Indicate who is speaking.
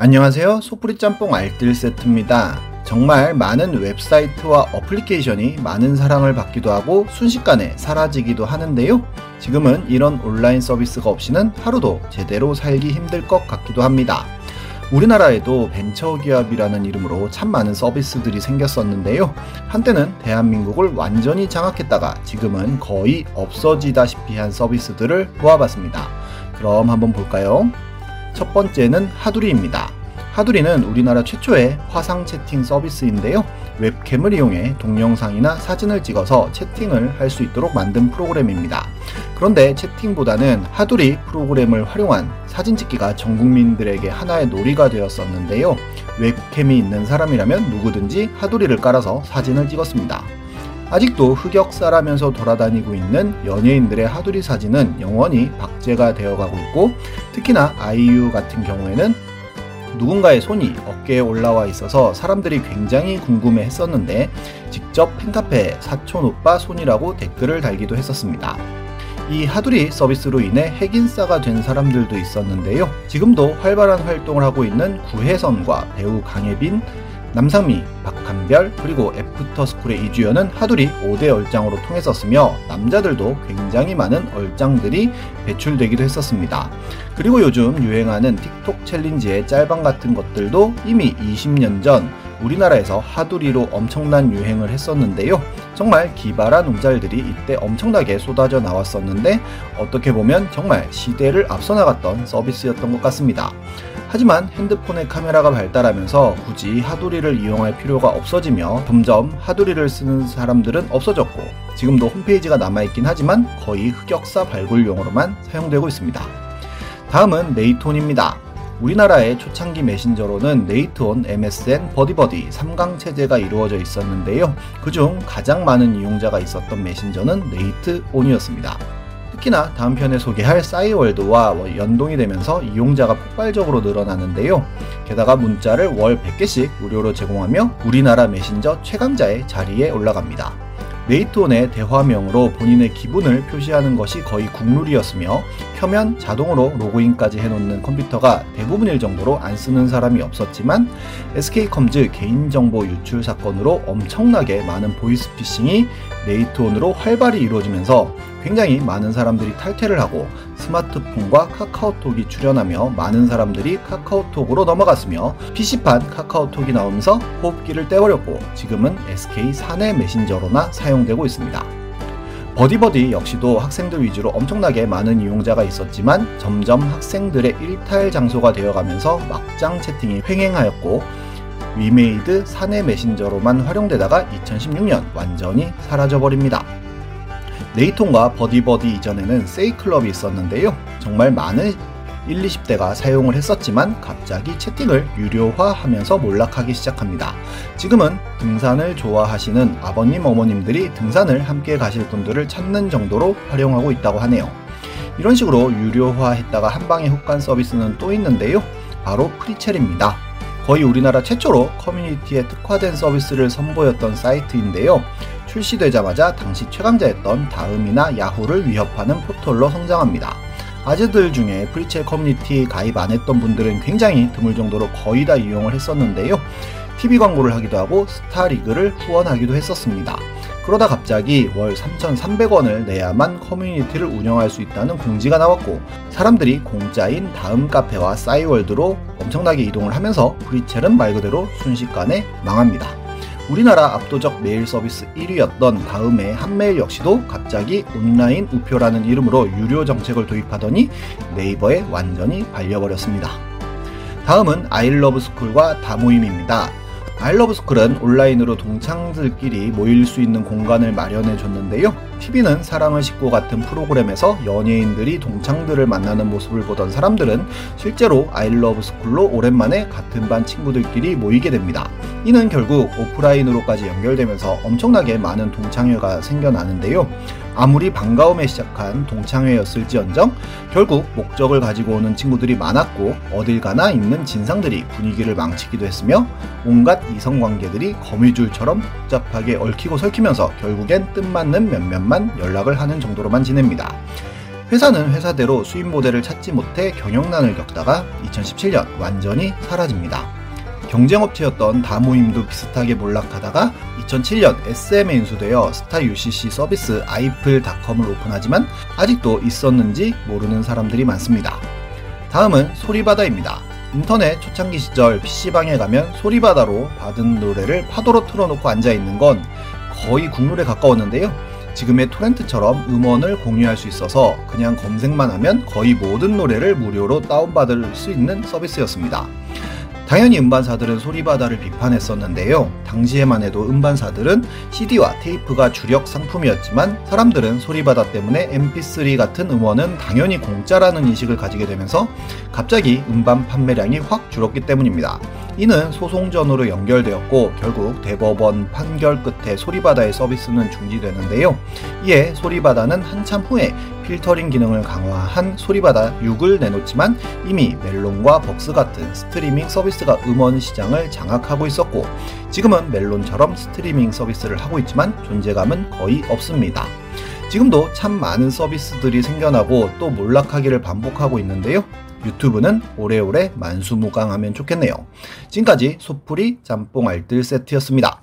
Speaker 1: 안녕하세요. 소프리 짬뽕 알뜰 세트입니다. 정말 많은 웹사이트와 어플리케이션이 많은 사랑을 받기도 하고 순식간에 사라지기도 하는데요. 지금은 이런 온라인 서비스가 없이는 하루도 제대로 살기 힘들 것 같기도 합니다. 우리나라에도 벤처기업이라는 이름으로 참 많은 서비스들이 생겼었는데요. 한때는 대한민국을 완전히 장악했다가 지금은 거의 없어지다시피 한 서비스들을 모아봤습니다. 그럼 한번 볼까요? 첫 번째는 하두리입니다. 하두리는 우리나라 최초의 화상 채팅 서비스인데요. 웹캠을 이용해 동영상이나 사진을 찍어서 채팅을 할 수 있도록 만든 프로그램입니다. 그런데 채팅보다는 하두리 프로그램을 활용한 사진 찍기가 전 국민들에게 하나의 놀이가 되었었는데요. 웹캠이 있는 사람이라면 누구든지 하두리를 깔아서 사진을 찍었습니다. 아직도 흑역사라면서 돌아다니고 있는 연예인들의 하두리 사진은 영원히 박제가 되어가고 있고 특히나 아이유 같은 경우에는 누군가의 손이 어깨에 올라와 있어서 사람들이 굉장히 궁금해 했었는데 직접 팬카페에 사촌 오빠 손이라고 댓글을 달기도 했었습니다. 이 하두리 서비스로 인해 핵인싸가 된 사람들도 있었는데요. 지금도 활발한 활동을 하고 있는 구혜선과 배우 강혜빈, 남상미, 박한별, 그리고 애프터스쿨의 이주연은 하두리 5대 얼짱으로 통했었으며 남자들도 굉장히 많은 얼짱들이 배출되기도 했었습니다. 그리고 요즘 유행하는 틱톡 챌린지의 짤방 같은 것들도 이미 20년 전 우리나라에서 하두리로 엄청난 유행을 했었는데요. 정말 기발한 움잘들이 이때 엄청나게 쏟아져 나왔었는데 어떻게 보면 정말 시대를 앞서 나갔던 서비스였던 것 같습니다. 하지만 핸드폰의 카메라가 발달하면서 굳이 하두리를 이용할 필요가 없어지며 점점 하두리를 쓰는 사람들은 없어졌고 지금도 홈페이지가 남아있긴 하지만 거의 흑역사 발굴용으로만 사용되고 있습니다. 다음은 네이트온입니다. 우리나라의 초창기 메신저로는 네이트온, MSN, 버디버디 3강 체제가 이루어져 있었는데요. 그중 가장 많은 이용자가 있었던 메신저는 네이트온이었습니다. 특히나 다음 편에 소개할 싸이월드와 연동이 되면서 이용자가 폭발적으로 늘어나는데요. 게다가 문자를 월 100개씩 무료로 제공하며 우리나라 메신저 최강자의 자리에 올라갑니다. 네이트온의 대화명으로 본인의 기분을 표시하는 것이 거의 국룰이었으며 켜면 자동으로 로그인까지 해놓는 컴퓨터가 대부분일 정도로 안 쓰는 사람이 없었지만 SK컴즈 개인정보 유출 사건으로 엄청나게 많은 보이스피싱이 네이트온으로 활발히 이루어지면서 굉장히 많은 사람들이 탈퇴를 하고 스마트폰과 카카오톡이 출연하며 많은 사람들이 카카오톡으로 넘어갔으며 PC판 카카오톡이 나오면서 호흡기를 떼버렸고 지금은 SK 사내 메신저로나 사용되고 있습니다. 버디버디 역시도 학생들 위주로 엄청나게 많은 이용자가 있었지만 점점 학생들의 일탈 장소가 되어가면서 막장 채팅이 횡행하였고 위메이드 사내 메신저로만 활용되다가 2016년 완전히 사라져버립니다. 네이트온과 버디버디 이전에는 세이클럽이 있었는데요. 정말 많은 1, 20대가 사용을 했었지만 갑자기 채팅을 유료화하면서 몰락하기 시작합니다. 지금은 등산을 좋아하시는 아버님, 어머님들이 등산을 함께 가실 분들을 찾는 정도로 활용하고 있다고 하네요. 이런 식으로 유료화했다가 한 방에 훅간 서비스는 또 있는데요. 바로 프리첼입니다. 거의 우리나라 최초로 커뮤니티에 특화된 서비스를 선보였던 사이트인데요. 출시되자마자 당시 최강자였던 다음이나 야후를 위협하는 포털로 성장합니다. 아재들 중에 프리첼 커뮤니티 가입 안 했던 분들은 굉장히 드물 정도로 거의 다 이용을 했었는데요. TV 광고를 하기도 하고 스타리그를 후원하기도 했었습니다. 그러다 갑자기 월 3,300원을 내야만 커뮤니티를 운영할 수 있다는 공지가 나왔고 사람들이 공짜인 다음 카페와 싸이월드로 엄청나게 이동을 하면서 프리첼은 말 그대로 순식간에 망합니다. 우리나라 압도적 메일 서비스 1위였던 다음에 한메일 역시도 갑자기 온라인 우표라는 이름으로 유료 정책을 도입하더니 네이버에 완전히 발려버렸습니다. 다음은 아이러브스쿨과 다모임입니다. 아이러브스쿨은 온라인으로 동창들끼리 모일 수 있는 공간을 마련해 줬는데요. TV는 사랑을 싣고 같은 프로그램에서 연예인들이 동창들을 만나는 모습을 보던 사람들은 실제로 아이러브스쿨로 오랜만에 같은 반 친구들끼리 모이게 됩니다. 이는 결국 오프라인으로까지 연결되면서 엄청나게 많은 동창회가 생겨나는데요. 아무리 반가움에 시작한 동창회였을지언정 결국 목적을 가지고 오는 친구들이 많았고 어딜 가나 있는 진상들이 분위기를 망치기도 했으며 온갖 이성관계들이 거미줄처럼 복잡하게 얽히고 설키면서 결국엔 뜻맞는 몇몇만 연락을 하는 정도로만 지냅니다. 회사는 회사대로 수입 모델을 찾지 못해 경영난을 겪다가 2017년 완전히 사라집니다. 경쟁업체였던 다모임도 비슷하게 몰락하다가 2007년 SM에 인수되어 스타 UCC 서비스 아이플닷컴을 오픈하지만 아직도 있었는지 모르는 사람들이 많습니다. 다음은 소리바다입니다. 인터넷 초창기 시절 PC방에 가면 소리바다로 받은 노래를 파도로 틀어놓고 앉아있는 건 거의 국룰에 가까웠는데요. 지금의 토렌트처럼 음원을 공유할 수 있어서 그냥 검색만 하면 거의 모든 노래를 무료로 다운받을 수 있는 서비스였습니다. 당연히 음반사들은 소리바다를 비판했었는데요. 당시에만 해도 음반사들은 CD와 테이프가 주력 상품이었지만 사람들은 소리바다 때문에 MP3 같은 음원은 당연히 공짜라는 인식을 가지게 되면서 갑자기 음반 판매량이 확 줄었기 때문입니다. 이는 소송전으로 연결되었고 결국 대법원 판결 끝에 소리바다의 서비스는 중지되는데요. 이에 소리바다는 한참 후에 필터링 기능을 강화한 소리바다 6을 내놓지만 이미 멜론과 벅스 같은 스트리밍 서비스가 음원 시장을 장악하고 있었고 지금은 멜론처럼 스트리밍 서비스를 하고 있지만 존재감은 거의 없습니다. 지금도 참 많은 서비스들이 생겨나고 또 몰락하기를 반복하고 있는데요. 유튜브는 오래오래 만수무강하면 좋겠네요. 지금까지 소풀이 짬뽕 알뜰 세트였습니다.